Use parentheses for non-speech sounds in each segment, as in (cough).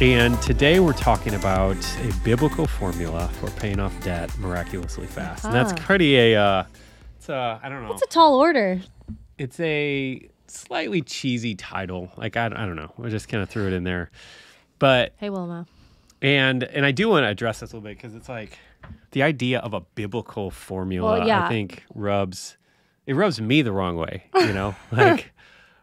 And today we're talking about a biblical formula for paying off debt miraculously fast. And that's Uh-huh. pretty a, uh, it's a, I don't know. It's a tall order. it's a slightly cheesy title. Like, I, I don't know. I just kind of threw it in there. But, Hey, Wilma. and, and I do want to address this a little bit because it's like the idea of a biblical formula, Well, yeah. I think rubs, it rubs me the wrong way, you know, (laughs) like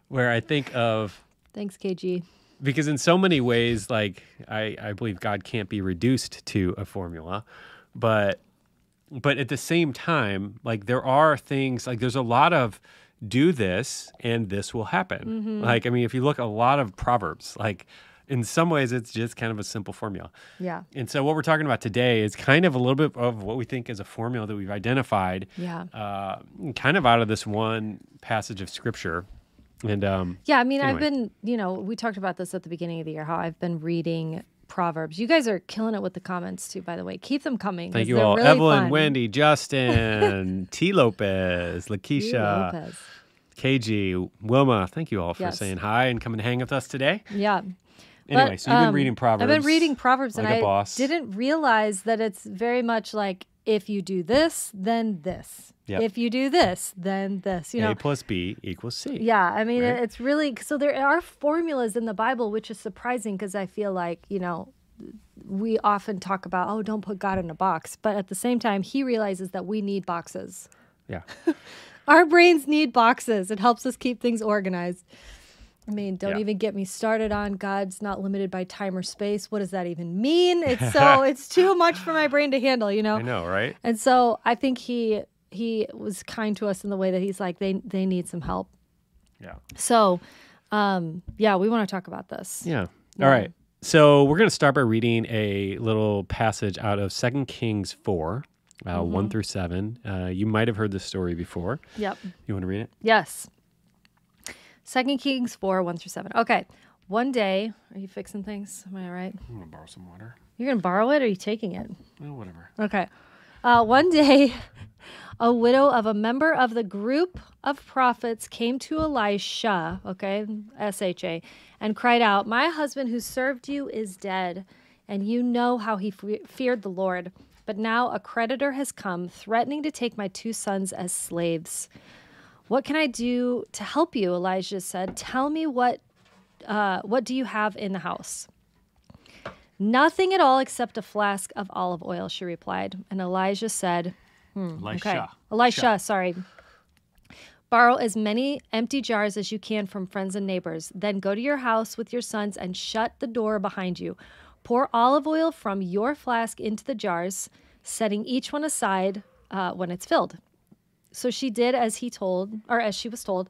where I think of, Thanks, KG. Because in so many ways like I, I believe god can't be reduced to a formula but but at the same time like there are things like there's a lot of do this and this will happen like i mean if you look a lot of proverbs like in some ways it's just kind of a simple formula Yeah. and so what we're talking about today is kind of a little bit of what we think is a formula that we've identified Yeah. uh, kind of out of this one passage of scripture and um, Yeah. I mean, I've been, you know, we talked about this at the beginning of the year, how I've been reading Proverbs. You guys are killing it with the comments too, by the way. Keep them coming. Thank you all. really Evelyn, fun. Wendy, Justin, (laughs) T. Lopez, Lakeisha, Lopez. KG, Wilma. Thank you all for Yes. saying hi and coming to hang with us today. Yeah. Anyway, But, so you've been um, reading Proverbs. I've been reading Proverbs like and I boss. didn't realize that it's very much like if you do this, then this. Yep. If you do this, then this. You know, A plus B equals C. Yeah, I mean, Right? it's really so there are formulas in the Bible, which is surprising because I feel like, you know, we often talk about, oh, don't put God in a box. But at the same time, he realizes that we need boxes. Yeah. (laughs) Our brains need boxes. It helps us keep things organized. I mean, don't Yeah. even get me started on God's not limited by time or space. What does that even mean? It's (laughs) so, it's too much for my brain to handle, you know? I know, right? And so I think he he was kind to us in the way that he's like they they need some help. Yeah. So, um, yeah, we want to talk about this. Yeah. Yeah. All right. So we're going to start by reading a little passage out of Second Kings 4, uh, Mm-hmm. 1 through 7. Uh, you might have heard this story before. Yep. You want to read it? Yes. Second Kings four one through seven. Okay. One day, are you fixing things? Am I all right? I'm going to borrow some water. You're gonna borrow it, or are you taking it? Well, whatever. Okay. Uh, one day, a widow of a member of the group of prophets came to Elisha, okay, S H A, and cried out, My husband who served you is dead, and you know how he fe- feared the Lord. But now a creditor has come, threatening to take my two sons as slaves. What can I do to help you? Elijah said. Tell me what uh, what do you have in the house? Nothing at all except a flask of olive oil, she replied. And Elijah said, Elisha. Okay. Elisha, sorry. Borrow as many empty jars as you can from friends and neighbors. Then go to your house with your sons and shut the door behind you. Pour olive oil from your flask into the jars, setting each one aside uh, when it's filled. So she did as he told, or as she was told.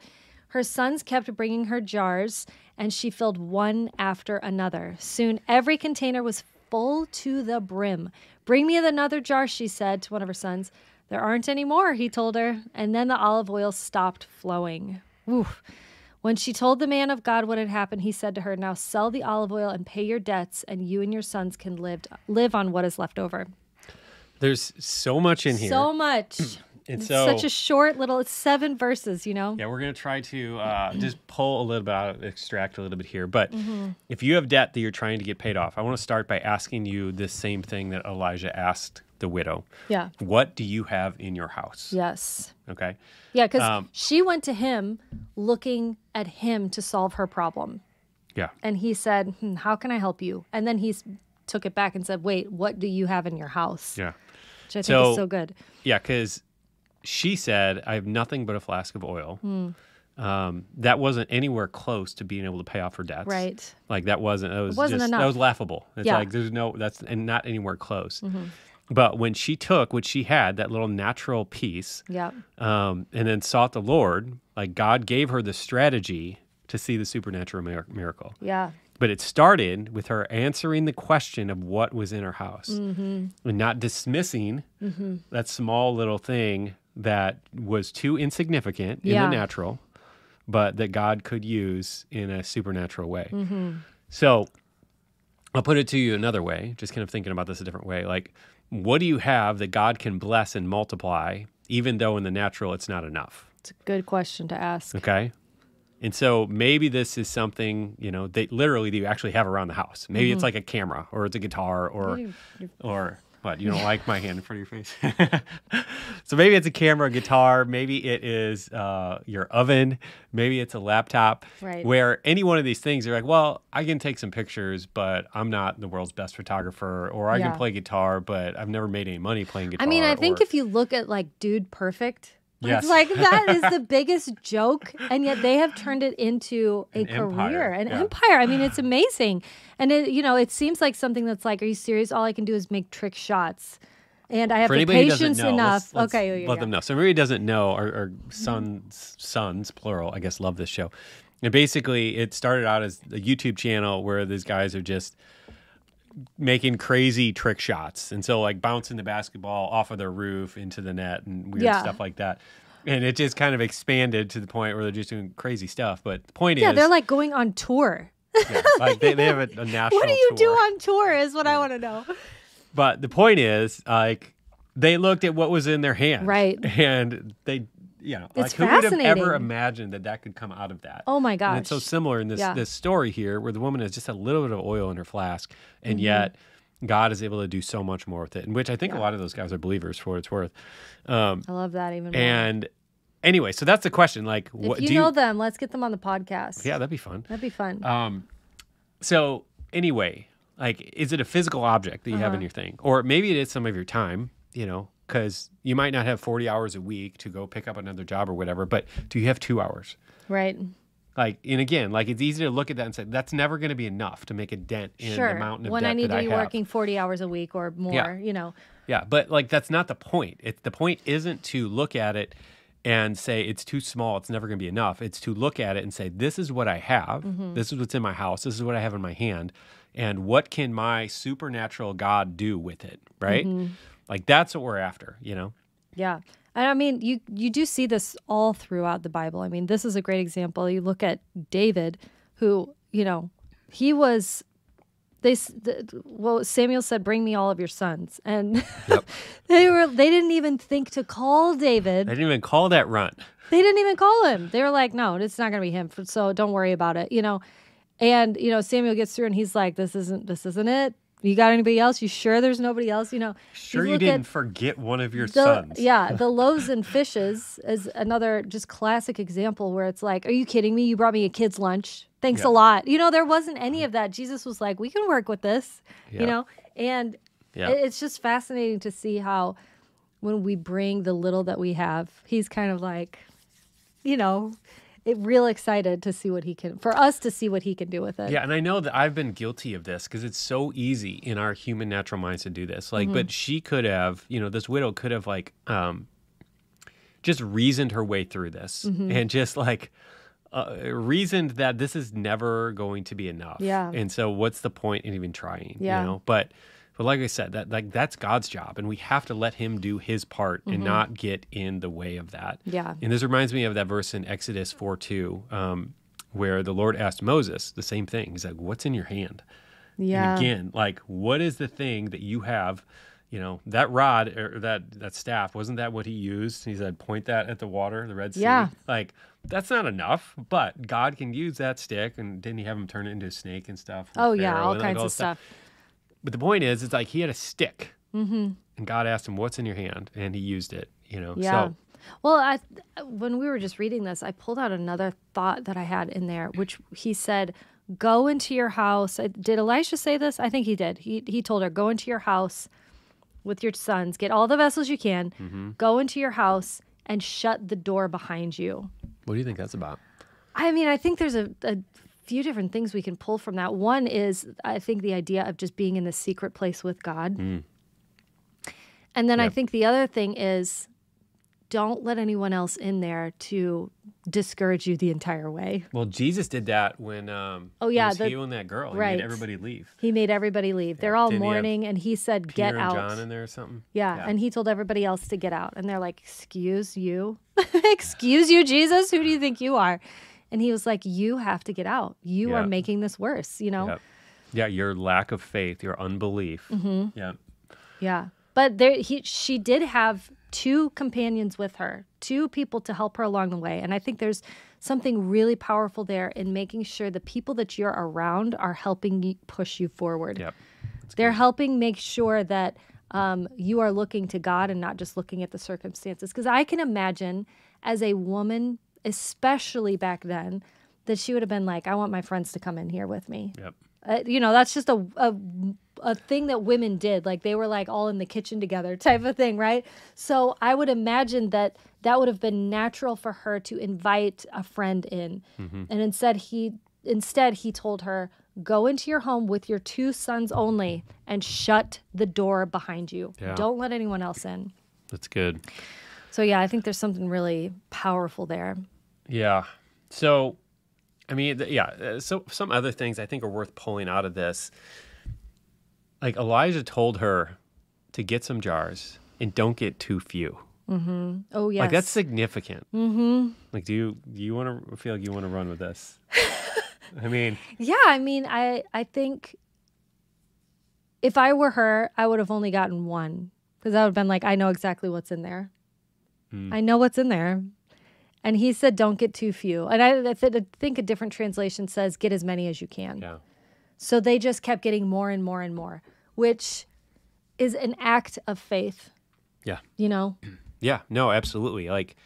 Her sons kept bringing her jars, and she filled one after another. Soon every container was full to the brim. Bring me another jar, she said to one of her sons. There aren't any more, he told her. And then the olive oil stopped flowing. Oof. When she told the man of God what had happened, he said to her, Now sell the olive oil and pay your debts, and you and your sons can live, live on what is left over. There's so much in here. So much. (clears throat) It's so, such a short little, it's seven verses, you know? Yeah, we're going to try to uh, just pull a little bit out, extract a little bit here. But Mm-hmm. if you have debt that you're trying to get paid off, I want to start by asking you the same thing that Elijah asked the widow. Yeah. What do you have in your house? Yes. Okay. Yeah, because Um, she went to him looking at him to solve her problem. Yeah. And he said, hmm, How can I help you? And then he took it back and said, Wait, what do you have in your house? Yeah. Which I think So- is so good. Yeah, because she said, I have nothing but a flask of oil. Hmm. Um, that wasn't anywhere close to being able to pay off her debts. Right. Like that wasn't. That was wasn't just, enough. That was laughable. It's Yeah. like there's no. That's and not anywhere close. Mm-hmm. But when she took what she had, that little natural piece, Yeah. um, and then sought the Lord, like God gave her the strategy to see the supernatural mir- miracle. Yeah. But it started with her answering the question of what was in her house Mm-hmm. and not dismissing that small little thing that was too insignificant in the natural, but that God could use in a supernatural way. Mm-hmm. So I'll put it to you another way, just kind of thinking about this a different way. Like, what do you have that God can bless and multiply, even though in the natural it's not enough? It's a good question to ask. Okay. And so maybe this is something, you know, they literally do you actually have around the house. Maybe Mm-hmm. it's like a camera or it's a guitar or or what, you don't like my hand in front of your face. (laughs) so maybe it's a camera, guitar, maybe it is uh, your oven, maybe it's a laptop. Right. Where any one of these things you're like, well, I can take some pictures, but I'm not the world's best photographer or I Yeah. can play guitar, but I've never made any money playing guitar. I mean, I think or- if you look at like Dude Perfect, Yes. it's like that is the (laughs) biggest joke, and yet they have turned it into a An career, empire, an yeah. empire. I mean, it's (sighs) amazing, and it you know it seems like something that's like, are you serious? All I can do is make trick shots, and I have for the anybody who doesn't patience know, enough. let's- let's okay, let yeah, them know. So everybody who doesn't know, our, our mm-hmm. sons, sons plural, I guess, love this show. And basically, it started out as a YouTube channel where these guys are just making crazy trick shots, and so like bouncing the basketball off of their roof into the net and weird Yeah. stuff like that. And it just kind of expanded to the point where they're just doing crazy stuff. But the point yeah, is, yeah, they're like going on tour. yeah, like they, they have a, a (laughs) national. What do you do on tour? Is what I want to know. But the point is, like, they looked at what was in their hand, Right. And they, you know, like who would have ever imagined that that could come out of that? Oh my And it's so similar in this Yeah. this story here, where the woman has just a little bit of oil in her flask, and Mm-hmm. yet God is able to do so much more with it. And which I think a lot of those guys are believers for what it's worth. Um, I love that even more. and anyway, so that's the question. Like, what if you do know you? them, let's get them on the podcast. Yeah, that'd be fun. that'd be fun. Um, so anyway, like, is it a physical object that you Uh-huh. have in your thing, or maybe it is some of your time? You know, because you might not have forty hours a week to go pick up another job or whatever, but do you have two hours? right. Like, and again, like it's easy to look at that and say that's never going to be enough to make a dent in Sure. the mountain of when I need to I be have. working 40 hours a week or more, Yeah. you know. Yeah, but like that's not the point. It's the point isn't to look at it and say it's too small, it's never going to be enough. It's to look at it and say this is what I have. Mm-hmm. This is what's in my house. This is what I have in my hand. And what can my supernatural God do with it, right? Mm-hmm. Like that's what we're after, you know. Yeah. And I mean, you you do see this all throughout the Bible. I mean, this is a great example. You look at David, who, you know, he was they the, well Samuel said bring me all of your sons and Yep. (laughs) they were they didn't even think to call David. They didn't even call that run. They didn't even call him. They were like, "No, it's not going to be him." So don't worry about it, you know. And you know, Samuel gets through and he's like, "This isn't this isn't it. You got anybody else? You sure there's nobody else? You know." Sure, you look didn't forget one of your the, sons. Yeah, (laughs) the loaves and fishes is another just classic example where it's like, are you kidding me? You brought me a kid's lunch. Thanks Yeah. a lot. You know, there wasn't any of that. Jesus was like, we can work with this, Yeah. you know? And Yeah. it's just fascinating to see how when we bring the little that we have, he's kind of like, you know, it, real excited to see what he can, for us to see what he can do with it. Yeah, and I know that I've been guilty of this because it's so easy in our human natural minds to do this. Like, but she could have, you know, this widow could have like um just reasoned her way through this and just like uh, reasoned that this is never going to be enough. Yeah. And so what's the point in even trying? Yeah. You know, but but like I said, that like that's God's job and we have to let him do his part and not get in the way of that. Yeah. And this reminds me of that verse in Exodus 4 2, um, where the Lord asked Moses the same thing. He's like, What's in your hand? Yeah. And again, like, what is the thing that you have? You know, that rod or that, that staff, wasn't that what he used? He said, Point that at the water, the Red Sea. Yeah. Like, that's not enough, but God can use that stick. And didn't he have him turn it into a snake and stuff? Oh, yeah, all kinds of this stuff. But the point is, it's like he had a stick. Mm-hmm. And God asked him, What's in your hand? And he used it, you know. Yeah. So, Well, I, when we were just reading this, I pulled out another thought that I had in there, which he said, "Go into your house." Did Elisha say this? I think he did. He he told her, "Go into your house with your sons, get all the vessels you can, Mm-hmm. go into your house and shut the door behind you." what do you think that's about? I mean, I think there's a, a few different things we can pull from that. One is, I think, the idea of just being in the secret place with God. And then I think the other thing is, don't let anyone else in there to discourage you the entire way. Well, Jesus did that when um Oh, he yeah, was the- healing that girl. He right. made everybody leave. He made everybody leave. They're all he mourning, and he said, Peter "Get and out." John in there or something. Yeah, and he told everybody else to get out. And they're like, Excuse you? (laughs) Excuse you, Jesus? Who do you think you are? And he was like, You have to get out. You Yeah. are making this worse, you know? Yep. Yeah, your lack of faith, your unbelief. Mm-hmm. Yeah. Yeah. But there he she did have two companions with her, two people to help her along the way. And I think there's something really powerful there in making sure the people that you're around are helping push you forward. Yep. They're helping make sure that um, you are looking to God and not just looking at the circumstances. Because I can imagine as a woman, especially back then, that she would have been like, I want my friends to come in here with me. Yep. Uh, you know, that's just a, a a thing that women did. Like they were like all in the kitchen together, (laughs) type of thing, right? So I would imagine that that would have been natural for her to invite a friend in, Mm-hmm. and instead he instead he told her, "Go into your home with your two sons only, and shut the door behind you. Yeah. Don't let anyone else in." That's good. So yeah, I think there's something really powerful there. Yeah. So, I mean, th- yeah. uh, So, some other things I think are worth pulling out of this. Like Elijah told her to get some jars and don't get too few. Oh yeah, Like that's significant. Mm-hmm. Like, do you do you want to feel like you want to run with this? I mean, (laughs) Yeah, I mean, I I think if I were her, I would have only gotten one because I would have been like, I know exactly what's in there. I know what's in there. And he said, don't get too few. And I, I th- I think a different translation says, get as many as you can. yeah, So they just kept getting more and more and more, which is an act of faith, yeah, you know? (clears throat) yeah. No, absolutely. Like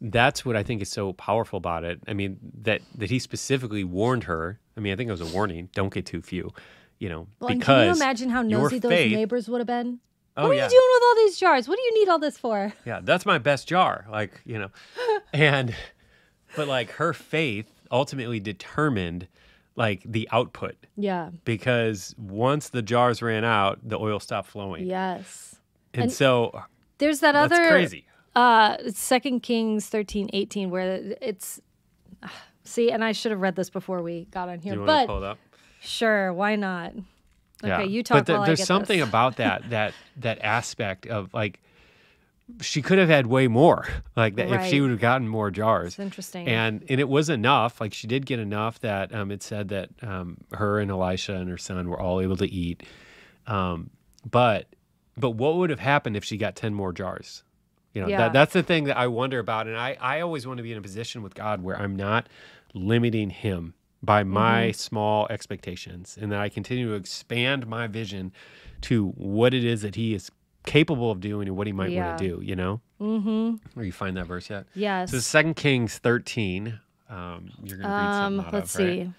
that's what I think is so powerful about it. I mean, that that he specifically warned her. I mean, I think it was a warning. Don't get too few. You know, Well, because can you imagine how nosy those faith- neighbors would have been? Oh, what are yeah. you doing with all these jars? What do you need all this for? (laughs) yeah, that's my best jar. Like, you know, (laughs) and, but like her faith ultimately determined like the output Yeah. because once the jars ran out, the oil stopped flowing. Yes. And, And- so There's that that's other crazy. uh second kings 13 18 where it's (sighs) see and i should have read this before we got on Do here you want to but pull it up? sure why not okay yeah. you talk But th- while there's something this. about that, (laughs) that, that aspect of like, she could have had way more (laughs) like that if she would have gotten more jars. it's interesting and and it was enough like she did get enough that um, it said that um, her and elisha and her son were all able to eat um, but but what would have happened if she got 10 more jars you know Yeah. that, that's the thing that i wonder about and i i always want to be in a position with god where i'm not limiting him by my Mm-hmm. small expectations and that i continue to expand my vision to what it is that he is capable of doing and what he might Yeah. want to do you know mm-hmm or you find that verse yet yes so Second Kings thirteen. Um, you're gonna read um something out let's of, right? see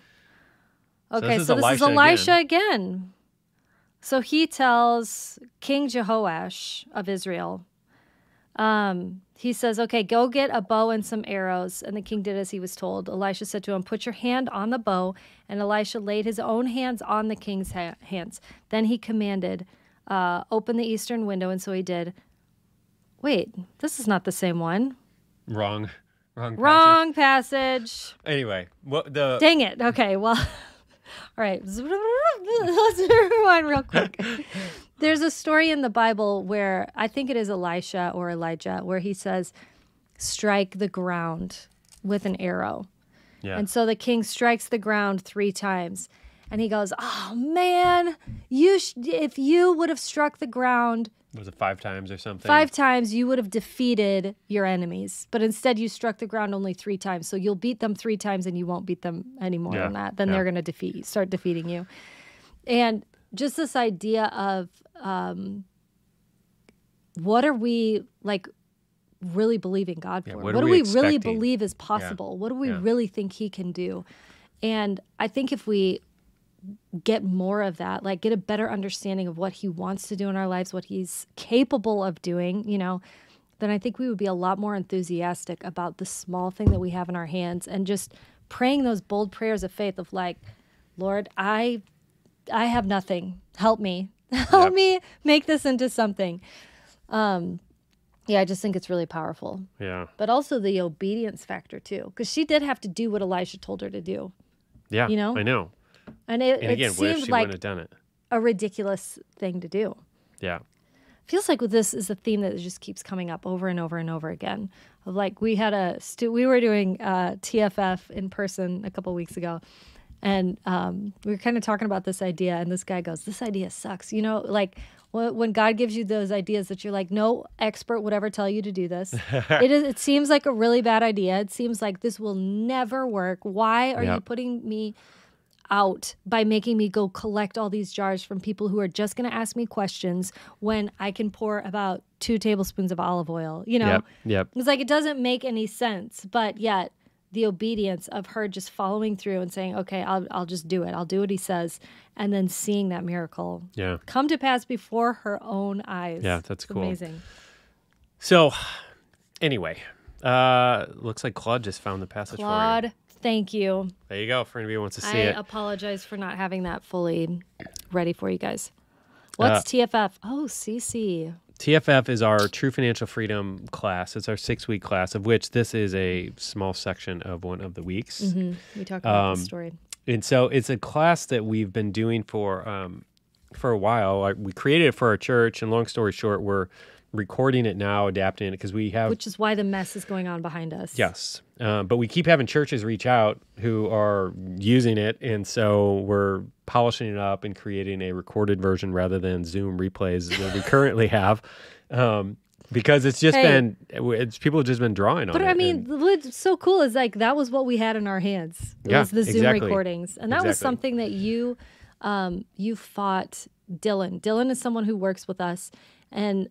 So okay this is so this is Elisha elisha again. so he tells king jehoash of israel um he says okay go get a bow and some arrows and the king did as he was told elisha said to him put your hand on the bow and elisha laid his own hands on the king's ha- hands then he commanded uh, open the eastern window and so he did wait this is not the same one Wrong, wrong. passage. wrong passage Anyway, what the? Dang it. Okay, well, (laughs) all right. (laughs) Let's (laughs) rewind real quick. There's a story in the Bible where I think it is Elisha or Elijah where he says, strike the ground with an arrow. yeah, And so the king strikes the ground three times. And he goes, Oh man, you sh- if you would have struck the ground was it five times or something? five times, you would have defeated your enemies. But instead, you struck the ground only three times. So you'll beat them three times and you won't beat them anymore Yeah, than that. Then yeah. they're going to defeat start defeating you. And just this idea of um, what are we like really believing God for? Yeah, what, what do we we, really believe is possible? What do we Yeah. really think He can do? And I think if we get more of that, like get a better understanding of what he wants to do in our lives, what he's capable of doing, you know, then I think we would be a lot more enthusiastic about the small thing that we have in our hands and just praying those bold prayers of faith of like, Lord, I I have nothing. Help me. (laughs) Help Yep. me make this into something. Um yeah, I just think it's really powerful. Yeah, But also the obedience factor too, because she did have to do what Elisha told her to do. yeah. You know? I know. And it, And it again, if seemed she like wouldn't have done it? a ridiculous thing to do. Yeah, Feels like this is a theme that just keeps coming up over and over and over again. Of like we had a stu- we were doing uh, TFF in person a couple weeks ago, and um, we were kind of talking about this idea, and this guy goes, "This idea sucks." You know, like When God gives you those ideas that you're like, no expert would ever tell you to do this. (laughs) it is. It seems like a really bad idea. It seems like this will never work. Why are you putting me out by making me go collect all these jars from people who are just going to ask me questions when I can pour about two tablespoons of olive oil? You know, Yep. Yep. it's like it doesn't make any sense, but yet the obedience of her just following through and saying, "Okay, I'll I'll just do it. I'll do what he says," and then seeing that miracle Yeah. come to pass before her own eyes. Yeah, that's It's cool. Amazing. So, anyway, uh, looks like Claude just found the passage for Claude, you. thank you. There you go. For anybody who wants to see I it. I apologize for not having that fully ready for you guys. What's Uh, TFF? Oh, CC. TFF is our True Financial Freedom class. It's our six week class, of which this is a small section of one of the weeks. hmm We talked about Um, this story. And so it's a class that we've been doing for um, for a while. We created it for our church, and long story short, we're recording it now, adapting it because we have Which is why the mess is going on behind us. Yes. Uh, but we keep having churches reach out who are using it. And so we're polishing it up and creating a recorded version rather than Zoom replays that we currently have. Um, because it's just Hey. been, it's people have just been drawing on But it. But I mean, and- what's so cool is like that was what we had in our hands. It Yeah, was the Zoom exactly. recordings, and that was something that you, um, you fought Dylan. Dylan is someone who works with us, and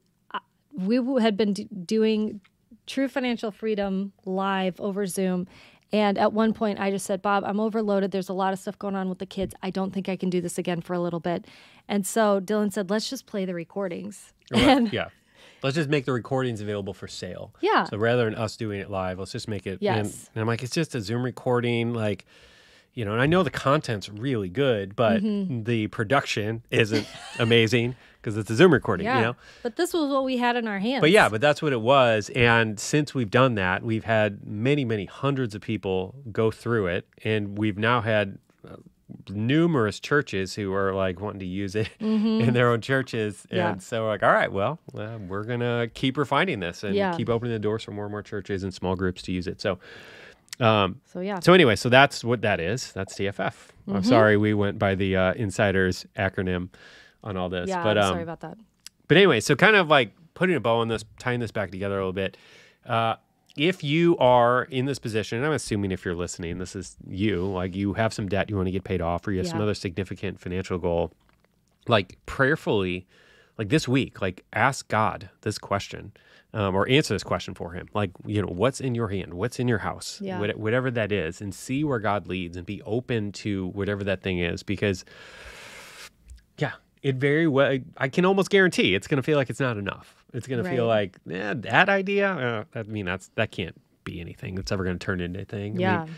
we had been d- doing True Financial Freedom live over Zoom. And at one point, I just said, Bob, I'm overloaded. There's a lot of stuff going on with the kids. I don't think I can do this again for a little bit. And so Dylan said, let's just play the recordings. And yeah. Let's just make the recordings available for sale. Yeah. So rather than us doing it live, let's just make it. And, Yes. and I'm like, it's just a Zoom recording. Like, you know, and I know the content's really good, but Mm-hmm. the production isn't amazing because it's a Zoom recording, yeah. you know? But this was what we had in our hands. But yeah, but that's what it was. And since we've done that, we've had many, many hundreds of people go through it. And we've now had uh, numerous churches who are like wanting to use it (laughs) in their own churches. And Mm-hmm. Yeah. so we're like, all right, well, uh, we're going to keep refining this and Yeah. keep opening the doors for more and more churches and small groups to use it. So, um, So yeah. so anyway, so that's what that is. That's TFF. Mm-hmm. I'm sorry we went by the uh, insiders acronym on all this. yeah, but I'm um, sorry about that. but anyway, so kind of like putting a bow on this, tying this back together a little bit. Uh, if you are in this position, and I'm assuming if you're listening, this is you, like you have some debt you want to get paid off, or you have some other significant financial goal, like prayerfully, like this week, like ask God this question. Um, or answer this question for him. Like, you know, what's in your hand? What's in your house? Yeah. What, whatever that is, and see where God leads and be open to whatever that thing is. Because yeah, it very well. I can almost guarantee it's going to feel like it's not enough. It's going to feel like eh, that idea. Uh, I mean, that's that can't be anything that's ever going to turn into anything. I Yeah, mean,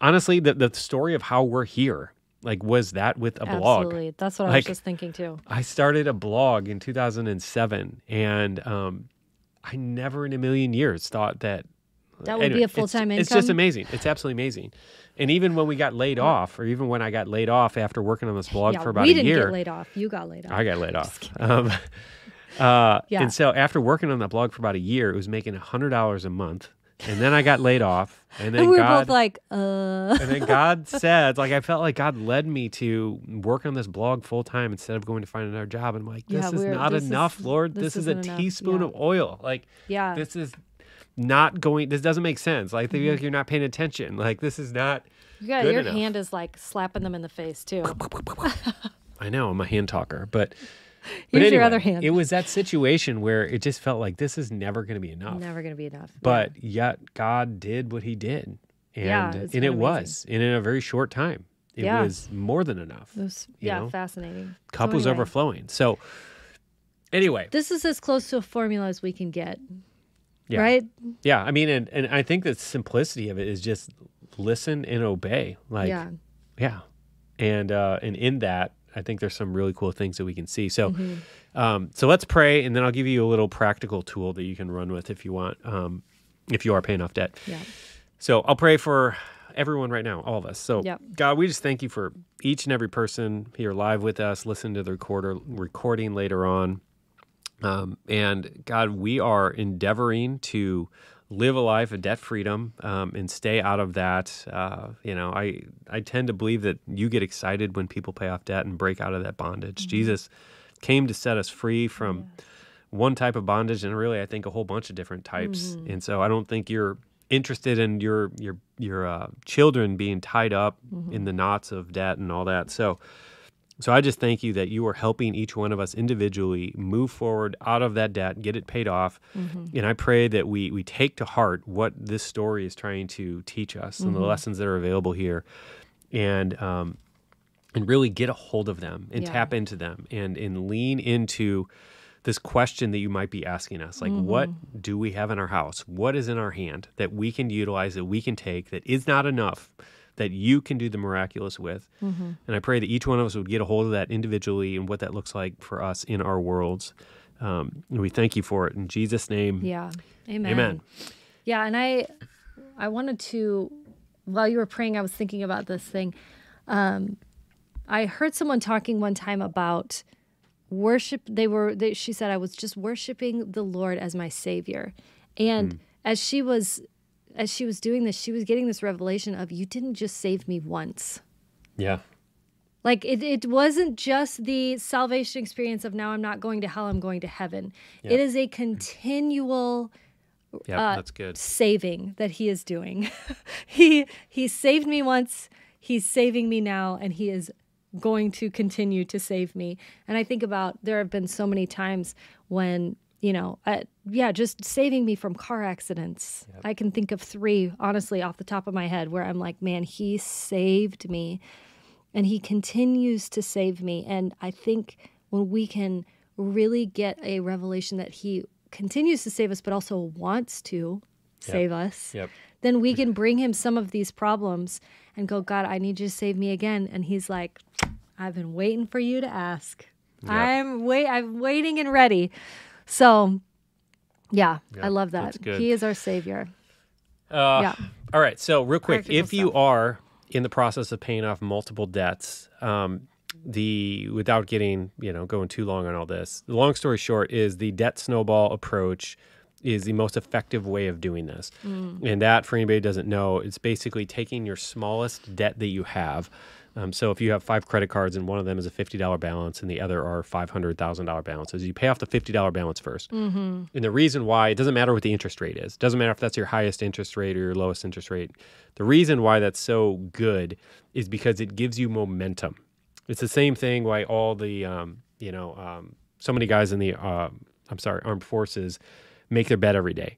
honestly, the the story of how we're here, like, was that with a blog? absolutely. That's what I was just thinking too. I started a blog in 2007, and um, I never in a million years thought that That would Anyway, be a full time income. It's just amazing. It's absolutely amazing. And even when we got laid off, or even when I got laid off after working on this blog yeah, for about a year, we didn't get laid off. You got laid off. I got laid off. Um, (laughs) uh, Yeah. And so after working on that blog for about a year, it was making hundred dollars a month, and then I got laid off, and then and we were God, both like, uh, and then God (laughs) said, like I felt like God led me to work on this blog full time instead of going to find another job. And I'm like, this Yeah, is not this is- enough, Lord. this This, is a enough. teaspoon of oil. Like yeah. this is not going. This doesn't make sense. Like feel like mm-hmm. you're not paying attention. (laughs) Like this is not. You got, your enough. hand is like slapping them in the face too. (laughs) I know I'm a hand talker, but. (laughs) But Here's your other hand. It was that situation where it just felt like this is never going to be enough. Never gonna be enough. But yet God did what He did, and Yeah, it's and it amazing. was, and in a very short time, it Yeah. was more than enough. Yeah. It was, yeah, know? fascinating. So Cup was anyway, overflowing. So anyway, This is as close to a formula as we can get, yeah, right? yeah. I mean, and and I think the simplicity of it is just listen and obey. Like yeah. Yeah. And uh, and in that, I think there's some really cool things that we can see. So, um, so let's pray, and then I'll give you a little practical tool that you can run with if you want, um, if you are paying off debt. Yeah. So I'll pray for everyone right now, all of us. So Yep. God, we just thank you for each and every person here live with us, listen to the recorder recording later on. Um, and God, we are endeavoring to live a life of debt freedom um, and stay out of that. Uh, you know, I I tend to believe that you get excited when people pay off debt and break out of that bondage. Jesus came to set us free from one type of bondage and really I think a whole bunch of different types. And so I don't think you're interested in your your your uh, children being tied up in the knots of debt and all that. So so I just thank you that you are helping each one of us individually move forward out of that debt, get it paid off. Mm-hmm. And I pray that we we take to heart what this story is trying to teach us and the mm-hmm. lessons that are available here, and um, and really get a hold of them and Yeah. tap into them and and lean into this question that you might be asking us like what mm-hmm. do we have in our house what is in our hand that we can utilize that we can take that is not enough that you can do the miraculous with and i pray that each one of us would get a hold of that individually and what that looks like for us in our worlds um, and we thank you for it in jesus name Yeah. Amen. Amen. Yeah, and I I wanted to while you were praying I was thinking about this thing. Um I heard someone talking one time about worship they were they, she said I was just worshiping the Lord as my savior. And as she was as she was doing this, she was getting this revelation of you didn't just save me once. yeah Like it, it wasn't just the salvation experience of now I'm not going to hell, I'm going to heaven. It is a continual yeah Uh, that's good saving that he is doing. (laughs) he he saved me once, he's saving me now, and he is going to continue to save me. And I think about there have been so many times when you know, uh, yeah, just saving me from car accidents. I can think of three, honestly, off the top of my head, where I'm like, man, he saved me and he continues to save me. And I think when we can really get a revelation that he continues to save us, but also wants to save us, yep then we (clears throat) can bring him some of these problems and go, God, I need you to save me again. And he's like, I've been waiting for you to ask. I'm wait I'm waiting and ready. So yeah, I love that. He is our savior. Uh, Yeah. All right. So, real quick, Practical if you stuff. are in the process of paying off multiple debts, um, the without getting you know going too long on all this, the long story short is the debt snowball approach is the most effective way of doing this. And that, for anybody who doesn't know, it's basically taking your smallest debt that you have. Um, so if you have five credit cards and one of them is a fifty dollar balance and the other are five hundred thousand dollar balances, you pay off the fifty dollar balance 1st And the reason why it doesn't matter what the interest rate is, it doesn't matter if that's your highest interest rate or your lowest interest rate. The reason why that's so good is because it gives you momentum. It's the same thing why all the um, you know um, so many guys in the uh, I'm sorry armed forces make their bed every day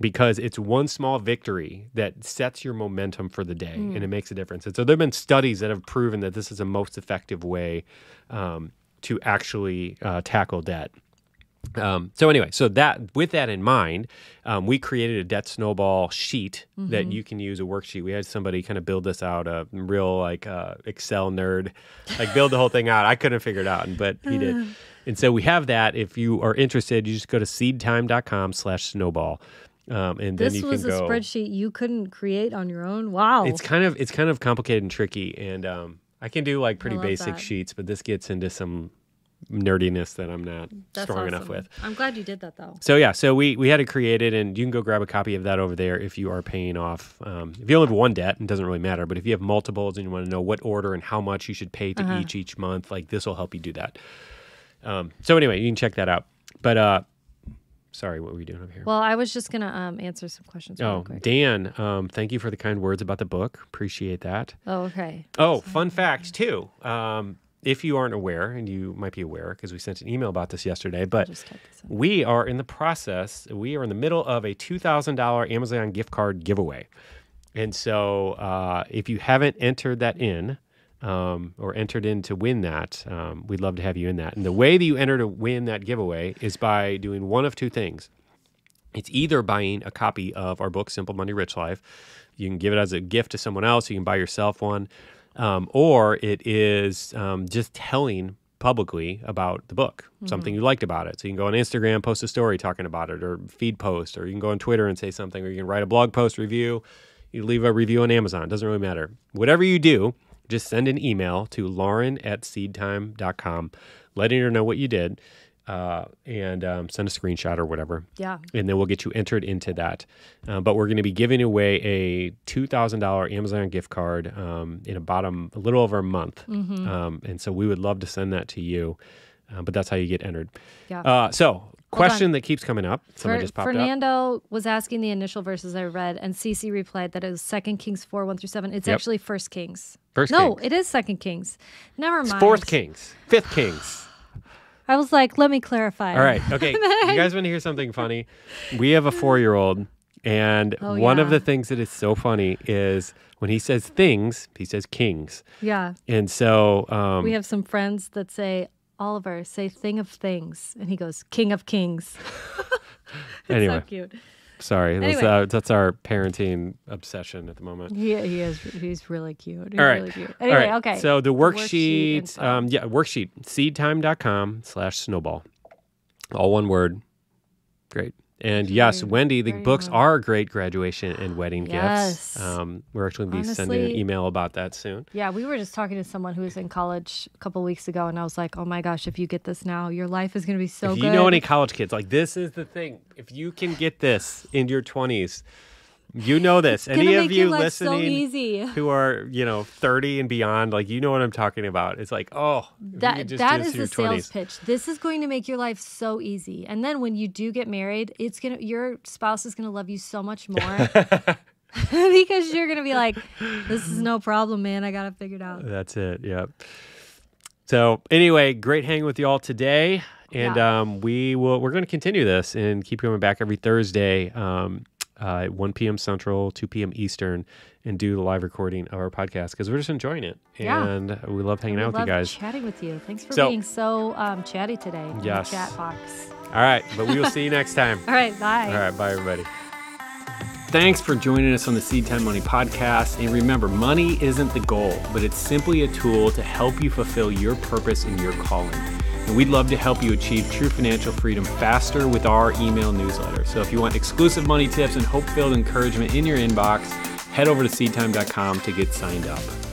because it's one small victory that sets your momentum for the day and it makes a difference. And so there have been studies that have proven that this is the most effective way um, to actually uh, tackle debt. Um, so anyway, so that with that in mind, um, we created a debt snowball sheet that you can use a worksheet. We had somebody kind of build this out, a real like uh, Excel nerd, like build the whole thing out. I couldn't figure it out, but he did. (sighs) And so we have that. If you are interested, you just go to seedtime.com slash snowball. Um, and then This you was a go. spreadsheet you couldn't create on your own. Wow. It's kind of it's kind of complicated and tricky, and um, I can do like pretty basic that. sheets, but this gets into some nerdiness that I'm not That's strong enough with. I'm glad you did that though. So yeah, so we we had it created, and you can go grab a copy of that over there if you are paying off. Um, if you only have one debt, it doesn't really matter. But if you have multiples and you want to know what order and how much you should pay to Uh-huh. each each month, like this will help you do that. Um, so anyway, you can check that out. But uh, sorry, what were you doing up here? Well, I was just gonna um, answer some questions oh, quick. Dan, um, thank you for the kind words about the book. Appreciate that. oh, okay. Oh, fun fact too. Um, if you aren't aware, and you might be aware because we sent an email about this yesterday, but this we are in the process. We are in the middle of a two thousand dollar Amazon gift card giveaway, and so uh, if you haven't entered that in. Um, or entered in to win that, um, we'd love to have you in that. And the way that you enter to win that giveaway is by doing one of two things. It's either buying a copy of our book, Simple Money Rich Life. You can give it as a gift to someone else. You can buy yourself one. Um, or it is um, just telling publicly about the book, something you liked about it. So you can go on Instagram, post a story talking about it, or feed post, or you can go on Twitter and say something, or you can write a blog post review. You leave a review on Amazon. It doesn't really matter. Whatever you do, just send an email to lauren at seedtime.com, letting her know what you did, uh, and um, send a screenshot or whatever Yeah. and then we'll get you entered into that. Uh, but we're going to be giving away a two thousand dollar Amazon gift card um, in about a little over a month, um, and so we would love to send that to you. uh, but that's how you get entered. Yeah. Uh, so, question that keeps coming up. Someone Fer- just popped up. Fernando was asking the initial verses I read, and CC replied that it was Second Kings four one through seven. It's Yep. actually First Kings. First no, Kings. it is Second Kings. Never mind. Fourth Kings, Fifth Kings. I was like, let me clarify. All right. Okay. (laughs) you guys want to hear something funny? We have a four year old, and Oh, one of the things that is so funny is when he says things, he says kings. Yeah, And so, um, we have some friends that say, Oliver, say thing of things, and he goes, King of Kings. (laughs) anyway, so cute. sorry. That's, Anyway. uh, that's our parenting obsession at the moment. He, he is. He's really cute. He's All right. really cute. Anyway, right. okay. So the worksheet worksheet, um, yeah, worksheet, seedtime.com slash snowball. All one word. Great. And yes, Wendy, the books well. are great graduation and wedding gifts. Um, we're actually going to be sending an email about that soon. Yeah, we were just talking to someone who was in college a couple weeks ago, and I was like, "Oh my gosh, if you get this now, your life is going to be so if good." you know any college kids, like this is the thing. If you can get this in your 20s, you know this. Any of you so listening easy. who are, you know, 30 and beyond, like you know what I'm talking about. It's like, oh, That just that is the sales 20s. pitch. This is going to make your life so easy, and then when you do get married, it's gonna your spouse is gonna love you so much more (laughs) (laughs) because you're gonna be like, "This is no problem, man. I got it figured out." That's it. Yep. So anyway, great hanging with you all today, and Yeah. um, we will. We're going to continue this and keep coming back every Thursday, um, uh, at 1 p.m. Central, 2 p.m. Eastern, and do the live recording of our podcast because we're just enjoying it, Yeah. and we love hanging We out with you guys. chatting with you. Thanks for So- being so um, chatty today. Yes. chat box. All right, but we will see you next time. (laughs) All right, bye. All right, bye everybody. Thanks for joining us on the SeedTime Money podcast. And remember, money isn't the goal, but it's simply a tool to help you fulfill your purpose and your calling. And we'd love to help you achieve true financial freedom faster with our email newsletter. So if you want exclusive money tips and hope filled encouragement in your inbox, head over to seedtime.com to get signed up.